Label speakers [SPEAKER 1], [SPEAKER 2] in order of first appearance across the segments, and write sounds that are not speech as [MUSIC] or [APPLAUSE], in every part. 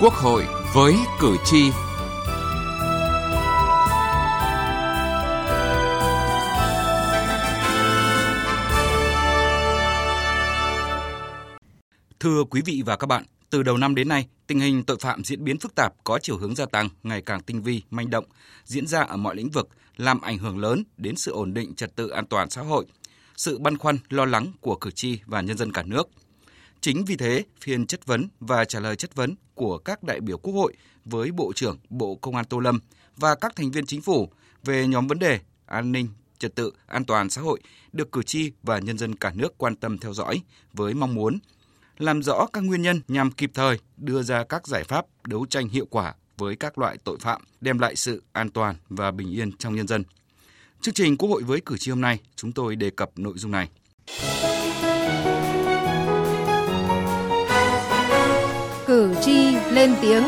[SPEAKER 1] Quốc hội với cử tri. Thưa quý vị và các bạn, từ đầu năm đến nay, tình hình tội phạm diễn biến phức tạp có chiều hướng gia tăng, ngày càng tinh vi, manh động, diễn ra ở mọi lĩnh vực, làm ảnh hưởng lớn đến sự ổn định trật tự an toàn xã hội, sự băn khoăn, lo lắng của cử tri và nhân dân cả nước – Chính vì thế, phiên chất vấn và trả lời chất vấn của các đại biểu Quốc hội với Bộ trưởng Bộ Công an Tô Lâm và các thành viên chính phủ về nhóm vấn đề an ninh, trật tự, an toàn xã hội được cử tri và nhân dân cả nước quan tâm theo dõi với mong muốn làm rõ các nguyên nhân nhằm kịp thời đưa ra các giải pháp đấu tranh hiệu quả với các loại tội phạm, đem lại sự an toàn và bình yên trong nhân dân. Chương trình Quốc hội với cử tri hôm nay, chúng tôi đề cập nội dung này.
[SPEAKER 2] Cử tri lên tiếng.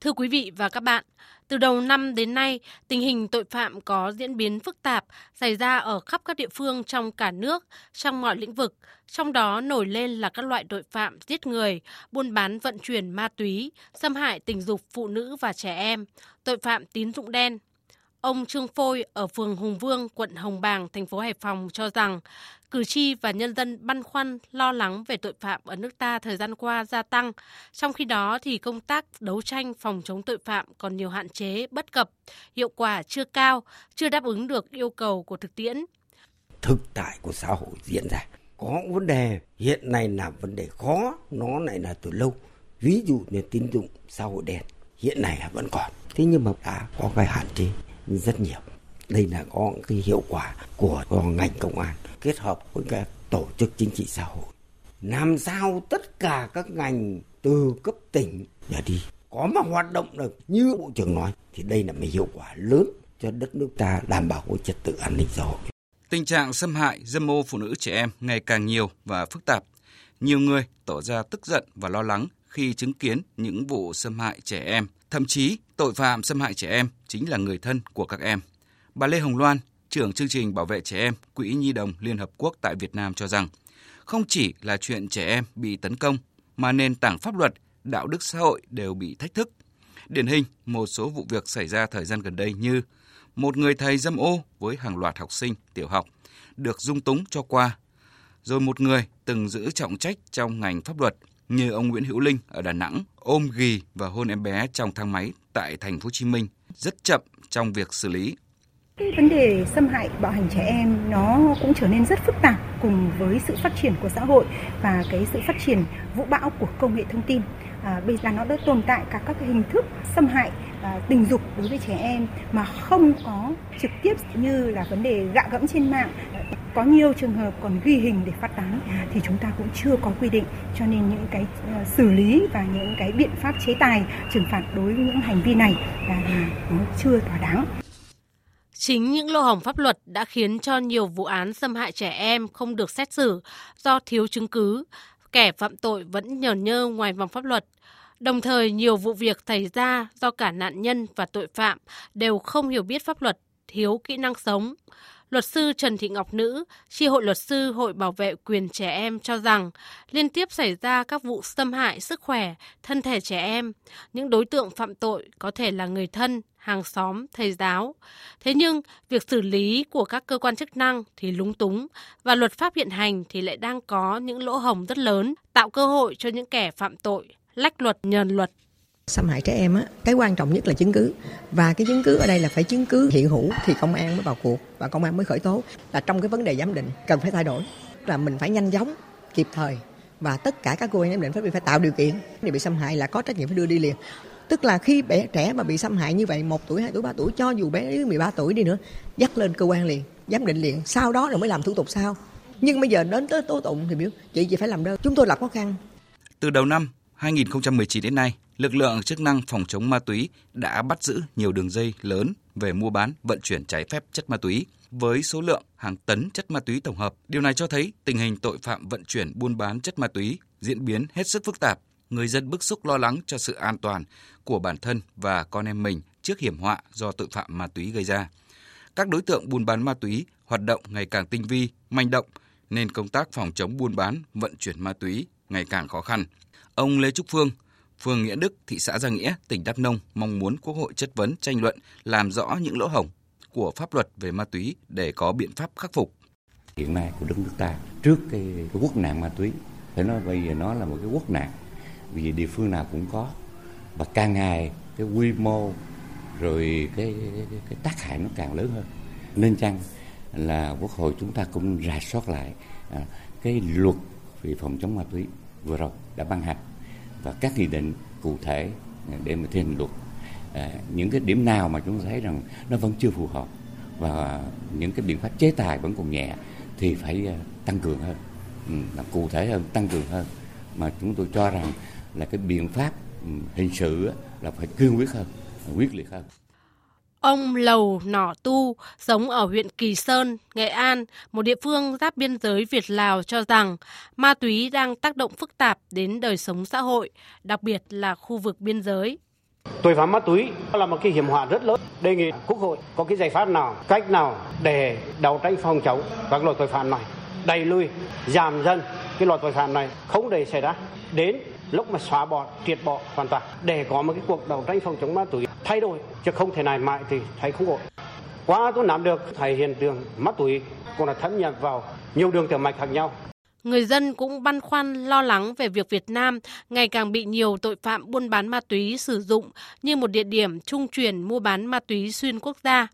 [SPEAKER 3] Thưa quý vị và các bạn, từ đầu năm đến nay, tình hình tội phạm có diễn biến phức tạp xảy ra ở khắp các địa phương trong cả nước, trong mọi lĩnh vực, trong đó nổi lên là các loại tội phạm giết người, buôn bán vận chuyển ma túy, xâm hại tình dục phụ nữ và trẻ em, tội phạm tín dụng đen, Ông Trương Phôi ở phường Hùng Vương, quận Hồng Bàng, thành phố Hải Phòng cho rằng cử tri và nhân dân băn khoăn lo lắng về tội phạm ở nước ta thời gian qua gia tăng. Trong khi đó thì công tác đấu tranh phòng chống tội phạm còn nhiều hạn chế, bất cập, hiệu quả chưa cao, chưa đáp ứng được yêu cầu của thực tiễn.
[SPEAKER 4] Thực tại của xã hội diễn ra có vấn đề hiện nay là vấn đề khó, nó lại là từ lâu. Ví dụ như tín dụng xã hội đen hiện nay là vẫn còn. Thế nhưng mà đã có cái hạn chế rất nhiều. Đây là có cái hiệu quả của, của ngành công an kết hợp với các tổ chức chính trị xã hội. Làm sao tất cả các ngành từ cấp tỉnh trở đi có mà hoạt động được như Bộ trưởng nói thì đây là một hiệu quả lớn cho đất nước ta đảm bảo cái trật tự an ninh xã hội.
[SPEAKER 1] Tình trạng xâm hại, dâm ô phụ nữ trẻ em ngày càng nhiều và phức tạp. Nhiều người tỏ ra tức giận và lo lắng khi chứng kiến những vụ xâm hại trẻ em. Thậm chí, tội phạm xâm hại trẻ em chính là người thân của các em. Bà Lê Hồng Loan, trưởng chương trình bảo vệ trẻ em Quỹ Nhi đồng Liên Hợp Quốc tại Việt Nam cho rằng, không chỉ là chuyện trẻ em bị tấn công, mà nền tảng pháp luật, đạo đức xã hội đều bị thách thức. Điển hình, một số vụ việc xảy ra thời gian gần đây như một người thầy dâm ô với hàng loạt học sinh tiểu học được dung túng cho qua, rồi một người từng giữ trọng trách trong ngành pháp luật như ông Nguyễn Hữu Linh ở Đà Nẵng ôm ghì và hôn em bé trong thang máy tại thành phố Hồ Chí Minh rất chậm trong việc xử lý.
[SPEAKER 5] Cái vấn đề xâm hại bạo hành trẻ em nó cũng trở nên rất phức tạp cùng với sự phát triển của xã hội và cái sự phát triển vũ bão của công nghệ thông tin. À, bây giờ nó đã tồn tại cả các cái hình thức xâm hại à, tình dục đối với trẻ em mà không có trực tiếp như là vấn đề gạ gẫm trên mạng có nhiều trường hợp còn ghi hình để phát tán thì chúng ta cũng chưa có quy định cho nên những cái à, xử lý và những cái biện pháp chế tài trừng phạt đối với những hành vi này là, là nó chưa thỏa đáng.
[SPEAKER 3] Chính những lỗ hổng pháp luật đã khiến cho nhiều vụ án xâm hại trẻ em không được xét xử do thiếu chứng cứ, kẻ phạm tội vẫn nhờn nhơ ngoài vòng pháp luật. Đồng thời, nhiều vụ việc xảy ra do cả nạn nhân và tội phạm đều không hiểu biết pháp luật, thiếu kỹ năng sống. Luật sư Trần Thị Ngọc Nữ, Tri hội luật sư Hội Bảo vệ quyền trẻ em cho rằng liên tiếp xảy ra các vụ xâm hại sức khỏe, thân thể trẻ em. Những đối tượng phạm tội có thể là người thân, hàng xóm, thầy giáo. Thế nhưng, việc xử lý của các cơ quan chức năng thì lúng túng và luật pháp hiện hành thì lại đang có những lỗ hồng rất lớn, tạo cơ hội cho những kẻ phạm tội lách luật nhờn luật
[SPEAKER 6] xâm hại trẻ em á, cái quan trọng nhất là chứng cứ. Và cái chứng cứ ở đây là phải chứng cứ hiện hữu thì công an mới vào cuộc và công an mới khởi tố. Là trong cái vấn đề giám định cần phải thay đổi. Là mình phải nhanh chóng, kịp thời và tất cả các cơ quan giám định phải phải tạo điều kiện để bị xâm hại là có trách nhiệm phải đưa đi liền. Tức là khi bé, trẻ mà bị xâm hại như vậy, một tuổi, hai tuổi, ba tuổi, cho dù bé đến 13 tuổi đi nữa, dắt lên cơ quan liền, giám định liền, sau đó rồi mới làm thủ tục sau. Nhưng bây giờ đến tới tố tụng thì biểu chị chị phải làm đơn. Chúng tôi là khó khăn.
[SPEAKER 1] Từ đầu năm 2019 đến nay lực lượng chức năng phòng chống ma túy đã bắt giữ nhiều đường dây lớn về mua bán, vận chuyển trái phép chất ma túy với số lượng hàng tấn chất ma túy tổng hợp. Điều này cho thấy tình hình tội phạm vận chuyển buôn bán chất ma túy diễn biến hết sức phức tạp. Người dân bức xúc lo lắng cho sự an toàn của bản thân và con em mình trước hiểm họa do tội phạm ma túy gây ra. Các đối tượng buôn bán ma túy hoạt động ngày càng tinh vi, manh động nên công tác phòng chống buôn bán, vận chuyển ma túy ngày càng khó khăn. Ông Lê Trúc Phương, phường Nghĩa Đức, thị xã Gia Nghĩa, tỉnh Đắk Nông mong muốn Quốc hội chất vấn tranh luận làm rõ những lỗ hổng của pháp luật về ma túy để có biện pháp khắc phục.
[SPEAKER 7] Hiện nay của đất nước ta trước cái, cái quốc nạn ma túy phải nói bây giờ nó là một cái quốc nạn vì địa phương nào cũng có. Và càng ngày cái quy mô rồi cái, cái, cái tác hại nó càng lớn hơn. Nên chăng là quốc hội chúng ta cũng rà soát lại à, cái luật về phòng chống ma túy vừa rồi đã ban hành và các nghị định cụ thể à, để mà thi hành luật. À, những cái điểm nào mà chúng ta thấy rằng nó vẫn chưa phù hợp và những cái biện pháp chế tài vẫn còn nhẹ thì phải à, tăng cường hơn. Ừ, Làm cụ thể hơn tăng cường hơn. Mà chúng tôi cho rằng là cái biện pháp ừ, hình sự là phải cương quyết hơn quyết liệt hơn.
[SPEAKER 3] Ông Lầu Nỏ Tu, sống ở huyện Kỳ Sơn, Nghệ An, một địa phương giáp biên giới Việt-Lào cho rằng ma túy đang tác động phức tạp đến đời sống xã hội, đặc biệt là khu vực biên giới.
[SPEAKER 8] Tội phạm ma túy là một cái hiểm họa rất lớn. Đề nghị Quốc hội có cái giải pháp nào, cách nào để đấu tranh phòng chống các loại tội phạm này, đẩy lùi, giảm dần cái loại tội phạm này không để xảy ra. Đến lúc mà xóa bỏ, triệt bỏ hoàn toàn để có một cái cuộc đấu tranh phòng chống ma túy thay đổi chứ không thể này mãi thì thấy không ổn. Qua tôi nắm được thấy hiện tượng ma túy cũng là thâm nhập vào nhiều đường tiểu mạch khác nhau
[SPEAKER 3] Người dân cũng băn khoăn lo lắng về việc Việt Nam ngày càng bị nhiều tội phạm buôn bán ma túy sử dụng như một địa điểm trung chuyển mua bán ma túy xuyên quốc gia.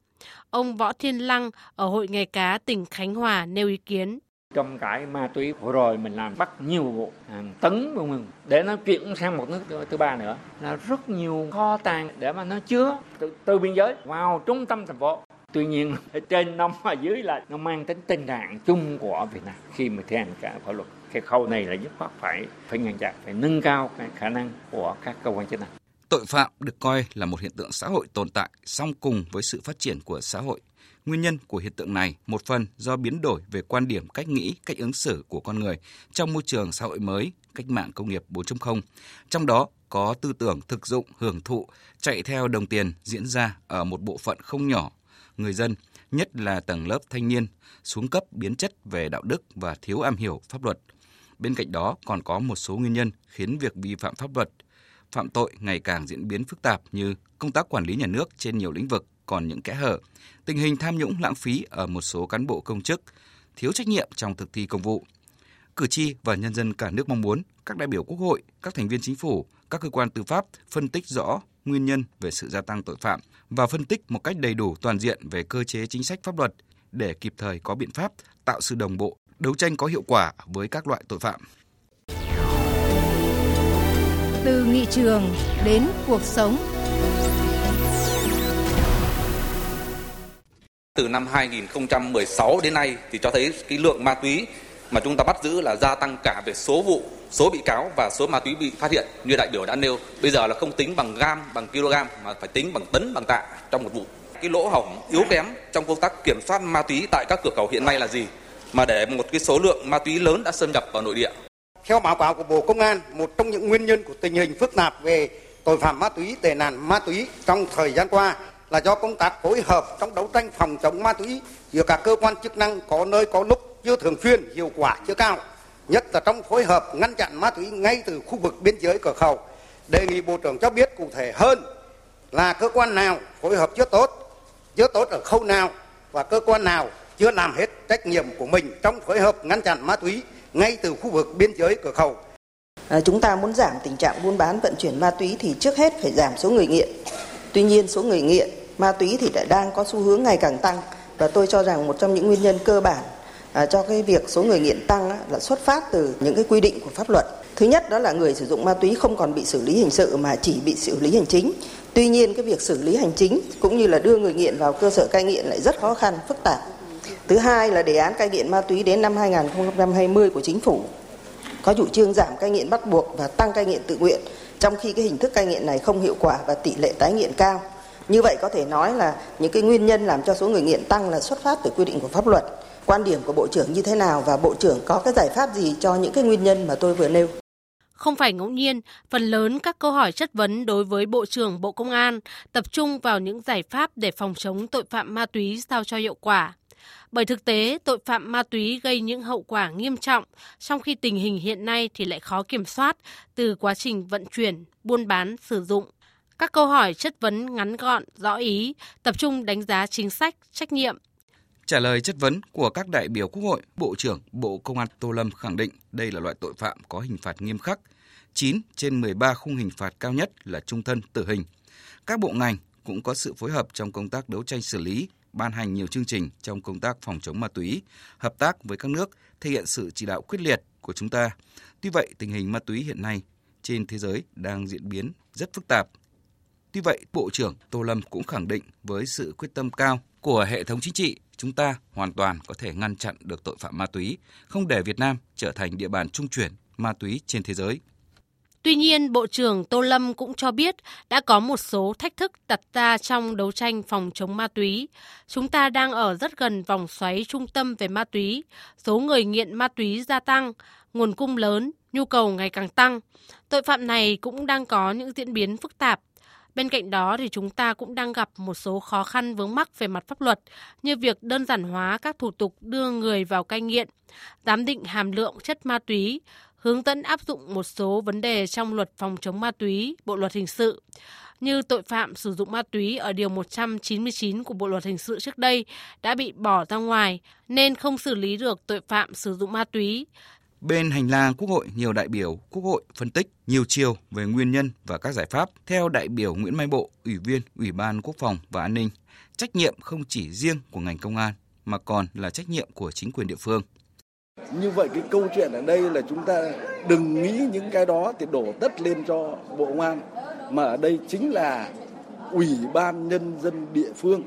[SPEAKER 3] Ông Võ Thiên Lăng ở Hội Nghề Cá tỉnh Khánh Hòa nêu ý kiến.
[SPEAKER 9] Trong cái ma túy. Vừa rồi mình làm bắt nhiều vụ hàng tấn vân vân. Để nó chuyển sang một nước thứ ba nữa. Là rất nhiều kho tàng để mà nó chứa từ, từ biên giới vào trung tâm thành phố. Tuy nhiên [LAUGHS] trên nông và dưới là nó mang tính tình trạng chung của Việt Nam. Khi mà thi hành cả pháp luật cái khâu này là dứt khoát phải phải ngăn chặn phải nâng cao cái khả năng của các cơ quan chức năng.
[SPEAKER 1] Tội phạm được coi là một hiện tượng xã hội tồn tại song cùng với sự phát triển của xã hội. Nguyên nhân của hiện tượng này một phần do biến đổi về quan điểm cách nghĩ, cách ứng xử của con người trong môi trường xã hội mới, cách mạng công nghiệp 4.0. Trong đó có tư tưởng thực dụng, hưởng thụ, chạy theo đồng tiền diễn ra ở một bộ phận không nhỏ người dân, nhất là tầng lớp thanh niên, xuống cấp biến chất về đạo đức và thiếu am hiểu pháp luật. Bên cạnh đó còn có một số nguyên nhân khiến việc vi phạm pháp luật, phạm tội ngày càng diễn biến phức tạp như công tác quản lý nhà nước trên nhiều lĩnh vực còn những kẽ hở, tình hình tham nhũng lãng phí ở một số cán bộ công chức, thiếu trách nhiệm trong thực thi công vụ. Cử tri và nhân dân cả nước mong muốn các đại biểu Quốc hội, các thành viên chính phủ, các cơ quan tư pháp phân tích rõ nguyên nhân về sự gia tăng tội phạm và phân tích một cách đầy đủ toàn diện về cơ chế chính sách pháp luật để kịp thời có biện pháp tạo sự đồng bộ, đấu tranh có hiệu quả với các loại tội phạm.
[SPEAKER 2] Từ nghị trường đến cuộc sống.
[SPEAKER 10] Từ năm 2016 đến nay thì cho thấy cái lượng ma túy mà chúng ta bắt giữ là gia tăng cả về số vụ, số bị cáo và số ma túy bị phát hiện như đại biểu đã nêu. Bây giờ là không tính bằng gam, bằng kg mà phải tính bằng tấn, bằng tạ trong một vụ. Cái lỗ hỏng yếu kém trong công tác kiểm soát ma túy tại các cửa khẩu hiện nay là gì? Mà để một cái số lượng ma túy lớn đã xâm nhập vào nội địa.
[SPEAKER 11] Theo báo cáo của Bộ Công an, một trong những nguyên nhân của tình hình phức tạp về tội phạm ma túy, tệ nạn ma túy trong thời gian qua là do công tác phối hợp trong đấu tranh phòng chống ma túy giữa các cơ quan chức năng có nơi có lúc chưa thường xuyên, hiệu quả chưa cao, nhất là trong phối hợp ngăn chặn ma túy ngay từ khu vực biên giới cửa khẩu. Đề nghị Bộ trưởng cho biết cụ thể hơn là cơ quan nào phối hợp chưa tốt, chưa tốt ở khâu nào và cơ quan nào chưa làm hết trách nhiệm của mình trong phối hợp ngăn chặn ma túy ngay từ khu vực biên giới cửa khẩu.
[SPEAKER 12] À, chúng ta muốn giảm tình trạng buôn bán vận chuyển ma túy thì trước hết phải giảm số người nghiện. Tuy nhiên số người nghiện ma túy thì đã đang có xu hướng ngày càng tăng và tôi cho rằng một trong những nguyên nhân cơ bản à, cho cái việc số người nghiện tăng á, là xuất phát từ những cái quy định của pháp luật. Thứ nhất đó là người sử dụng ma túy không còn bị xử lý hình sự mà chỉ bị xử lý hành chính. Tuy nhiên cái việc xử lý hành chính cũng như là đưa người nghiện vào cơ sở cai nghiện lại rất khó khăn, phức tạp. Thứ hai là đề án cai nghiện ma túy đến năm 2020 của chính phủ có chủ trương giảm cai nghiện bắt buộc và tăng cai nghiện tự nguyện, trong khi cái hình thức cai nghiện này không hiệu quả và tỷ lệ tái nghiện cao. Như vậy có thể nói là những cái nguyên nhân làm cho số người nghiện tăng là xuất phát từ quy định của pháp luật quan điểm của Bộ trưởng như thế nào và Bộ trưởng có cái giải pháp gì cho những cái nguyên nhân mà tôi vừa nêu.
[SPEAKER 3] Không phải ngẫu nhiên, phần lớn các câu hỏi chất vấn đối với Bộ trưởng Bộ Công an tập trung vào những giải pháp để phòng chống tội phạm ma túy sao cho hiệu quả. Bởi thực tế, tội phạm ma túy gây những hậu quả nghiêm trọng, trong khi tình hình hiện nay thì lại khó kiểm soát từ quá trình vận chuyển, buôn bán, sử dụng. Các câu hỏi chất vấn ngắn gọn, rõ ý, tập trung đánh giá chính sách, trách nhiệm,
[SPEAKER 1] Trả lời chất vấn của các đại biểu Quốc hội, Bộ trưởng Bộ Công an Tô Lâm khẳng định đây là loại tội phạm có hình phạt nghiêm khắc. 9 trên 13 khung hình phạt cao nhất là trung thân tử hình. Các bộ ngành cũng có sự phối hợp trong công tác đấu tranh xử lý, ban hành nhiều chương trình trong công tác phòng chống ma túy, hợp tác với các nước, thể hiện sự chỉ đạo quyết liệt của chúng ta. Tuy vậy, tình hình ma túy hiện nay trên thế giới đang diễn biến rất phức tạp. Tuy vậy, Bộ trưởng Tô Lâm cũng khẳng định với sự quyết tâm cao của hệ thống chính trị, chúng ta hoàn toàn có thể ngăn chặn được tội phạm ma túy, không để Việt Nam trở thành địa bàn trung chuyển ma túy trên thế giới.
[SPEAKER 3] Tuy nhiên, Bộ trưởng Tô Lâm cũng cho biết đã có một số thách thức đặt ra trong đấu tranh phòng chống ma túy. Chúng ta đang ở rất gần vòng xoáy trung tâm về ma túy, số người nghiện ma túy gia tăng, nguồn cung lớn, nhu cầu ngày càng tăng. Tội phạm này cũng đang có những diễn biến phức tạp. Bên cạnh đó thì chúng ta cũng đang gặp một số khó khăn vướng mắc về mặt pháp luật như việc đơn giản hóa các thủ tục đưa người vào cai nghiện, giám định hàm lượng chất ma túy, hướng dẫn áp dụng một số vấn đề trong luật phòng chống ma túy, Bộ luật hình sự như tội phạm sử dụng ma túy ở điều 199 của Bộ luật hình sự trước đây đã bị bỏ ra ngoài nên không xử lý được tội phạm sử dụng ma túy.
[SPEAKER 1] Bên hành lang Quốc hội, nhiều đại biểu Quốc hội phân tích nhiều chiều về nguyên nhân và các giải pháp. Theo đại biểu Nguyễn Mai Bộ, Ủy viên Ủy ban Quốc phòng và An ninh, trách nhiệm không chỉ riêng của ngành công an mà còn là trách nhiệm của chính quyền địa phương.
[SPEAKER 13] Như vậy cái câu chuyện ở đây là chúng ta đừng nghĩ những cái đó thì đổ tất lên cho Bộ Công an mà ở đây chính là Ủy ban Nhân dân địa phương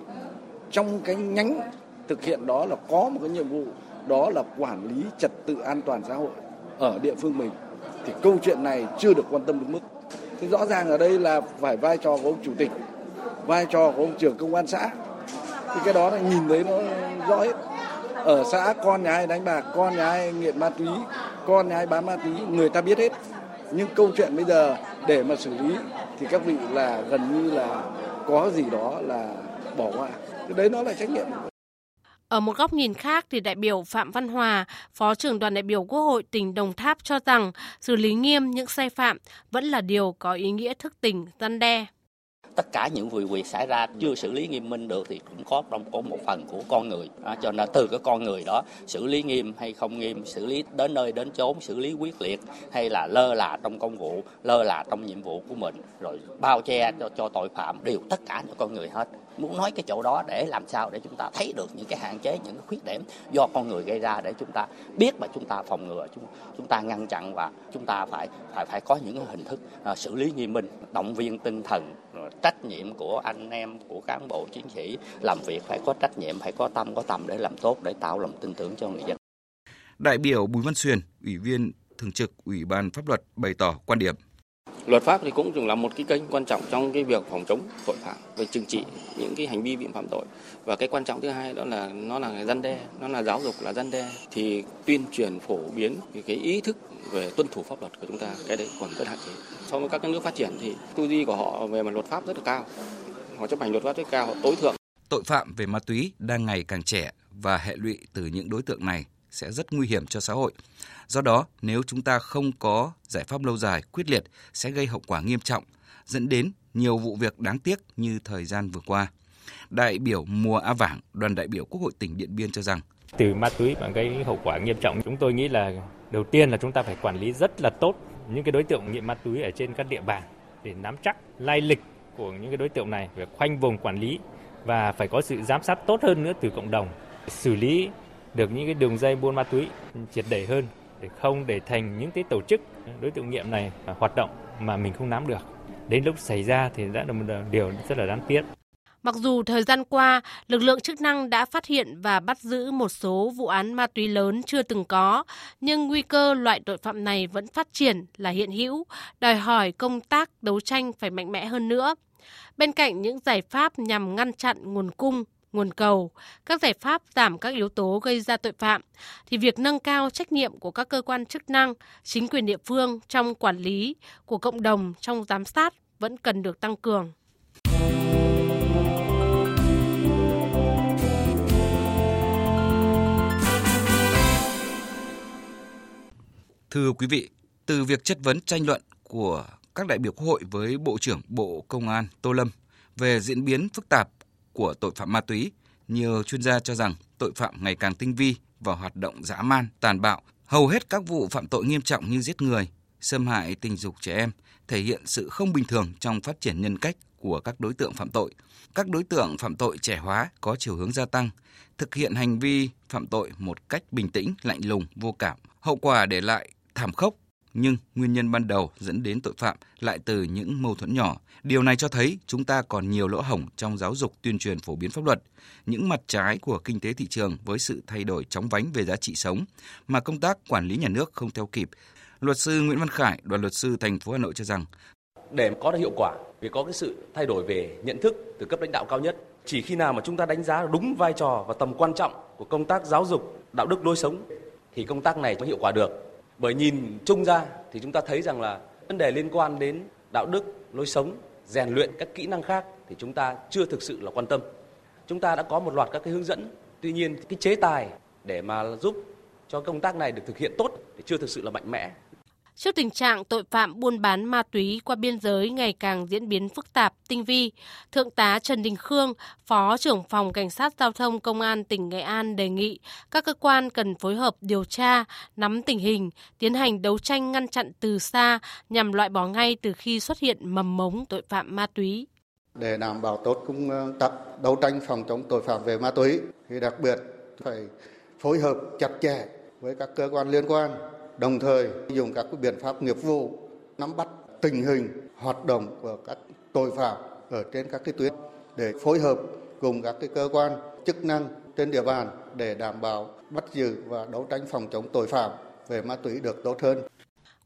[SPEAKER 13] trong cái nhánh thực hiện đó là có một cái nhiệm vụ đó là quản lý trật tự an toàn xã hội ở địa phương mình. Thì câu chuyện này chưa được quan tâm đúng mức. Thì rõ ràng ở đây là phải vai trò của ông chủ tịch, vai trò của ông trưởng công an xã. Thì cái đó là nhìn thấy nó rõ hết. Ở xã con nhà ai đánh bạc, con nhà ai nghiện ma túy, con nhà ai bán ma túy, người ta biết hết. Nhưng câu chuyện bây giờ để mà xử lý thì các vị là gần như là có gì đó là bỏ qua. Cái đấy nó là trách nhiệm
[SPEAKER 3] ở một góc nhìn khác thì đại biểu Phạm Văn Hòa, Phó trưởng đoàn đại biểu Quốc hội tỉnh Đồng Tháp cho rằng xử lý nghiêm những sai phạm vẫn là điều có ý nghĩa thức tỉnh, gian đe.
[SPEAKER 14] Tất cả những vụ việc xảy ra chưa xử lý nghiêm minh được thì cũng có trong có một phần của con người. À, cho nên từ cái con người đó xử lý nghiêm hay không nghiêm xử lý đến nơi đến chốn xử lý quyết liệt hay là lơ là trong công vụ lơ là trong nhiệm vụ của mình rồi bao che cho, cho tội phạm đều tất cả những con người hết muốn nói cái chỗ đó để làm sao để chúng ta thấy được những cái hạn chế những cái khuyết điểm do con người gây ra để chúng ta biết mà chúng ta phòng ngừa chúng chúng ta ngăn chặn và chúng ta phải phải phải có những hình thức uh, xử lý nghiêm minh động viên tinh thần trách nhiệm của anh em của cán bộ chiến sĩ. Làm việc phải có trách nhiệm phải có tâm có tầm để làm tốt để tạo lòng tin tưởng cho người dân.
[SPEAKER 1] Đại biểu Bùi Văn Xuyên ủy viên thường trực ủy ban pháp luật bày tỏ quan điểm.
[SPEAKER 15] Luật pháp thì cũng là một cái kênh quan trọng trong cái việc phòng chống tội phạm về trừng trị những cái hành vi vi phạm tội và cái quan trọng thứ hai đó là nó là dân đe, nó là giáo dục là dân đe thì tuyên truyền phổ biến cái ý thức về tuân thủ pháp luật của chúng ta cái đấy còn rất hạn chế. So với các nước phát triển thì tư duy của họ về mặt luật pháp rất là cao, họ chấp hành luật pháp rất cao, họ tối thượng.
[SPEAKER 1] Tội phạm về ma túy đang ngày càng trẻ và hệ lụy từ những đối tượng này sẽ rất nguy hiểm cho xã hội. Do đó, nếu chúng ta không có giải pháp lâu dài, quyết liệt sẽ gây hậu quả nghiêm trọng, dẫn đến nhiều vụ việc đáng tiếc như thời gian vừa qua. Đại biểu Mùa A Vảng, đoàn đại biểu Quốc hội tỉnh Điện Biên cho rằng
[SPEAKER 16] từ ma túy mà gây hậu quả nghiêm trọng, chúng tôi nghĩ là đầu tiên là chúng ta phải quản lý rất là tốt những cái đối tượng nghiện ma túy ở trên các địa bàn để nắm chắc lai lịch của những cái đối tượng này, phải khoanh vùng quản lý và phải có sự giám sát tốt hơn nữa từ cộng đồng, xử lý được những cái đường dây buôn ma túy triệt để hơn để không để thành những cái tổ chức đối tượng nghiện này hoạt động mà mình không nắm được. Đến lúc xảy ra thì đã là một điều rất là đáng tiếc.
[SPEAKER 3] Mặc dù thời gian qua, lực lượng chức năng đã phát hiện và bắt giữ một số vụ án ma túy lớn chưa từng có, nhưng nguy cơ loại tội phạm này vẫn phát triển là hiện hữu, đòi hỏi công tác đấu tranh phải mạnh mẽ hơn nữa. Bên cạnh những giải pháp nhằm ngăn chặn nguồn cung, nguồn cầu, các giải pháp giảm các yếu tố gây ra tội phạm, thì việc nâng cao trách nhiệm của các cơ quan chức năng, chính quyền địa phương trong quản lý, của cộng đồng trong giám sát vẫn cần được tăng cường.
[SPEAKER 1] Thưa quý vị, từ việc chất vấn tranh luận của các đại biểu Quốc hội với Bộ trưởng Bộ Công an Tô Lâm về diễn biến phức tạp của tội phạm ma túy, nhiều chuyên gia cho rằng tội phạm ngày càng tinh vi và hoạt động dã man, tàn bạo. Hầu hết các vụ phạm tội nghiêm trọng như giết người, xâm hại tình dục trẻ em thể hiện sự không bình thường trong phát triển nhân cách của các đối tượng phạm tội. Các đối tượng phạm tội trẻ hóa có chiều hướng gia tăng, thực hiện hành vi phạm tội một cách bình tĩnh, lạnh lùng, vô cảm. Hậu quả để lại thảm khốc nhưng nguyên nhân ban đầu dẫn đến tội phạm lại từ những mâu thuẫn nhỏ. Điều này cho thấy chúng ta còn nhiều lỗ hổng trong giáo dục tuyên truyền phổ biến pháp luật, những mặt trái của kinh tế thị trường với sự thay đổi chóng vánh về giá trị sống mà công tác quản lý nhà nước không theo kịp. Luật sư Nguyễn Văn Khải, đoàn luật sư thành phố Hà Nội cho rằng
[SPEAKER 17] để có được hiệu quả vì có cái sự thay đổi về nhận thức từ cấp lãnh đạo cao nhất chỉ khi nào mà chúng ta đánh giá đúng vai trò và tầm quan trọng của công tác giáo dục đạo đức lối sống thì công tác này mới hiệu quả được bởi nhìn chung ra thì chúng ta thấy rằng là vấn đề liên quan đến đạo đức, lối sống, rèn luyện các kỹ năng khác thì chúng ta chưa thực sự là quan tâm. Chúng ta đã có một loạt các cái hướng dẫn, tuy nhiên cái chế tài để mà giúp cho công tác này được thực hiện tốt thì chưa thực sự là mạnh mẽ.
[SPEAKER 3] Trước tình trạng tội phạm buôn bán ma túy qua biên giới ngày càng diễn biến phức tạp, tinh vi, Thượng tá Trần Đình Khương, Phó trưởng phòng Cảnh sát Giao thông Công an tỉnh Nghệ An đề nghị các cơ quan cần phối hợp điều tra, nắm tình hình, tiến hành đấu tranh ngăn chặn từ xa nhằm loại bỏ ngay từ khi xuất hiện mầm mống tội phạm ma túy.
[SPEAKER 18] Để đảm bảo tốt công ờ, tác đấu tranh phòng chống tội phạm về ma túy thì đặc biệt phải phối hợp chặt chẽ với các cơ quan liên quan đồng thời dùng các biện pháp nghiệp vụ nắm bắt tình hình, hoạt động của các tội phạm ở trên các cái tuyến để phối hợp cùng các cái cơ quan chức năng trên địa bàn để đảm bảo bắt giữ và đấu tranh phòng chống tội phạm về ma túy được tốt hơn.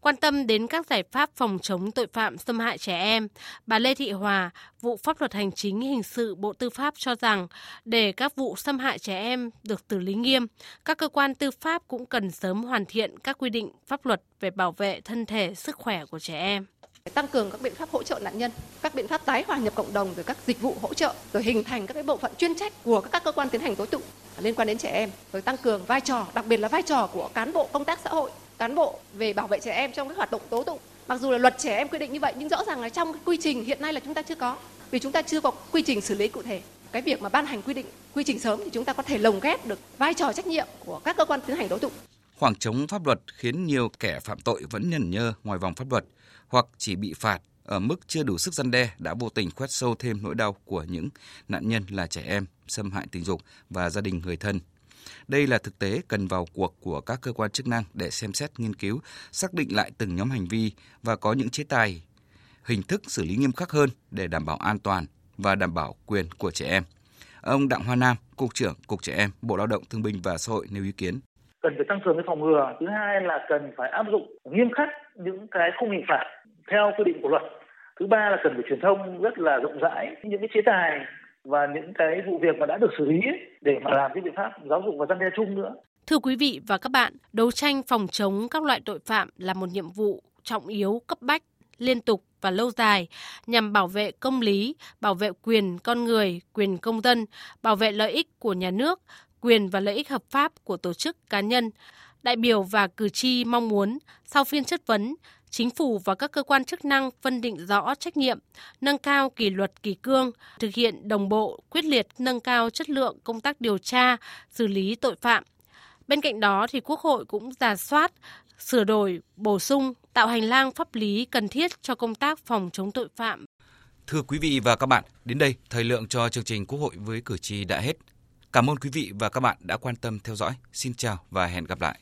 [SPEAKER 3] Quan tâm đến các giải pháp phòng chống tội phạm xâm hại trẻ em, bà Lê Thị Hòa, vụ pháp luật hành chính hình sự Bộ Tư pháp cho rằng để các vụ xâm hại trẻ em được xử lý nghiêm, các cơ quan tư pháp cũng cần sớm hoàn thiện các quy định pháp luật về bảo vệ thân thể, sức khỏe của trẻ em.
[SPEAKER 19] Tăng cường các biện pháp hỗ trợ nạn nhân, các biện pháp tái hòa nhập cộng đồng rồi các dịch vụ hỗ trợ, rồi hình thành các cái bộ phận chuyên trách của các cơ quan tiến hành tố tụng liên quan đến trẻ em, rồi tăng cường vai trò, đặc biệt là vai trò của cán bộ công tác xã hội cán bộ về bảo vệ trẻ em trong các hoạt động tố tụng. Mặc dù là luật trẻ em quy định như vậy, nhưng rõ ràng là trong cái quy trình hiện nay là chúng ta chưa có, vì chúng ta chưa có quy trình xử lý cụ thể. Cái việc mà ban hành quy định, quy trình sớm thì chúng ta có thể lồng ghép được vai trò trách nhiệm của các cơ quan tiến hành tố tụng.
[SPEAKER 1] Khoảng trống pháp luật khiến nhiều kẻ phạm tội vẫn nhẫn nhơ ngoài vòng pháp luật hoặc chỉ bị phạt ở mức chưa đủ sức gian đe đã vô tình khoét sâu thêm nỗi đau của những nạn nhân là trẻ em, xâm hại tình dục và gia đình người thân đây là thực tế cần vào cuộc của các cơ quan chức năng để xem xét nghiên cứu, xác định lại từng nhóm hành vi và có những chế tài, hình thức xử lý nghiêm khắc hơn để đảm bảo an toàn và đảm bảo quyền của trẻ em. Ông Đặng Hoa Nam, Cục trưởng Cục Trẻ Em, Bộ Lao động Thương binh và Xã hội nêu ý kiến.
[SPEAKER 20] Cần phải tăng cường cái phòng ngừa. Thứ hai là cần phải áp dụng nghiêm khắc những cái khung hình phạt theo quy định của luật. Thứ ba là cần phải truyền thông rất là rộng rãi những cái chế tài và những cái vụ việc mà đã được xử lý để mà làm cái biện pháp giáo dục và răn đe chung nữa.
[SPEAKER 3] Thưa quý vị và các bạn, đấu tranh phòng chống các loại tội phạm là một nhiệm vụ trọng yếu cấp bách liên tục và lâu dài nhằm bảo vệ công lý, bảo vệ quyền con người, quyền công dân, bảo vệ lợi ích của nhà nước, quyền và lợi ích hợp pháp của tổ chức cá nhân. Đại biểu và cử tri mong muốn sau phiên chất vấn, chính phủ và các cơ quan chức năng phân định rõ trách nhiệm, nâng cao kỷ luật kỷ cương, thực hiện đồng bộ, quyết liệt nâng cao chất lượng công tác điều tra, xử lý tội phạm. Bên cạnh đó thì Quốc hội cũng giả soát, sửa đổi, bổ sung, tạo hành lang pháp lý cần thiết cho công tác phòng chống tội phạm.
[SPEAKER 1] Thưa quý vị và các bạn, đến đây thời lượng cho chương trình Quốc hội với cử tri đã hết. Cảm ơn quý vị và các bạn đã quan tâm theo dõi. Xin chào và hẹn gặp lại.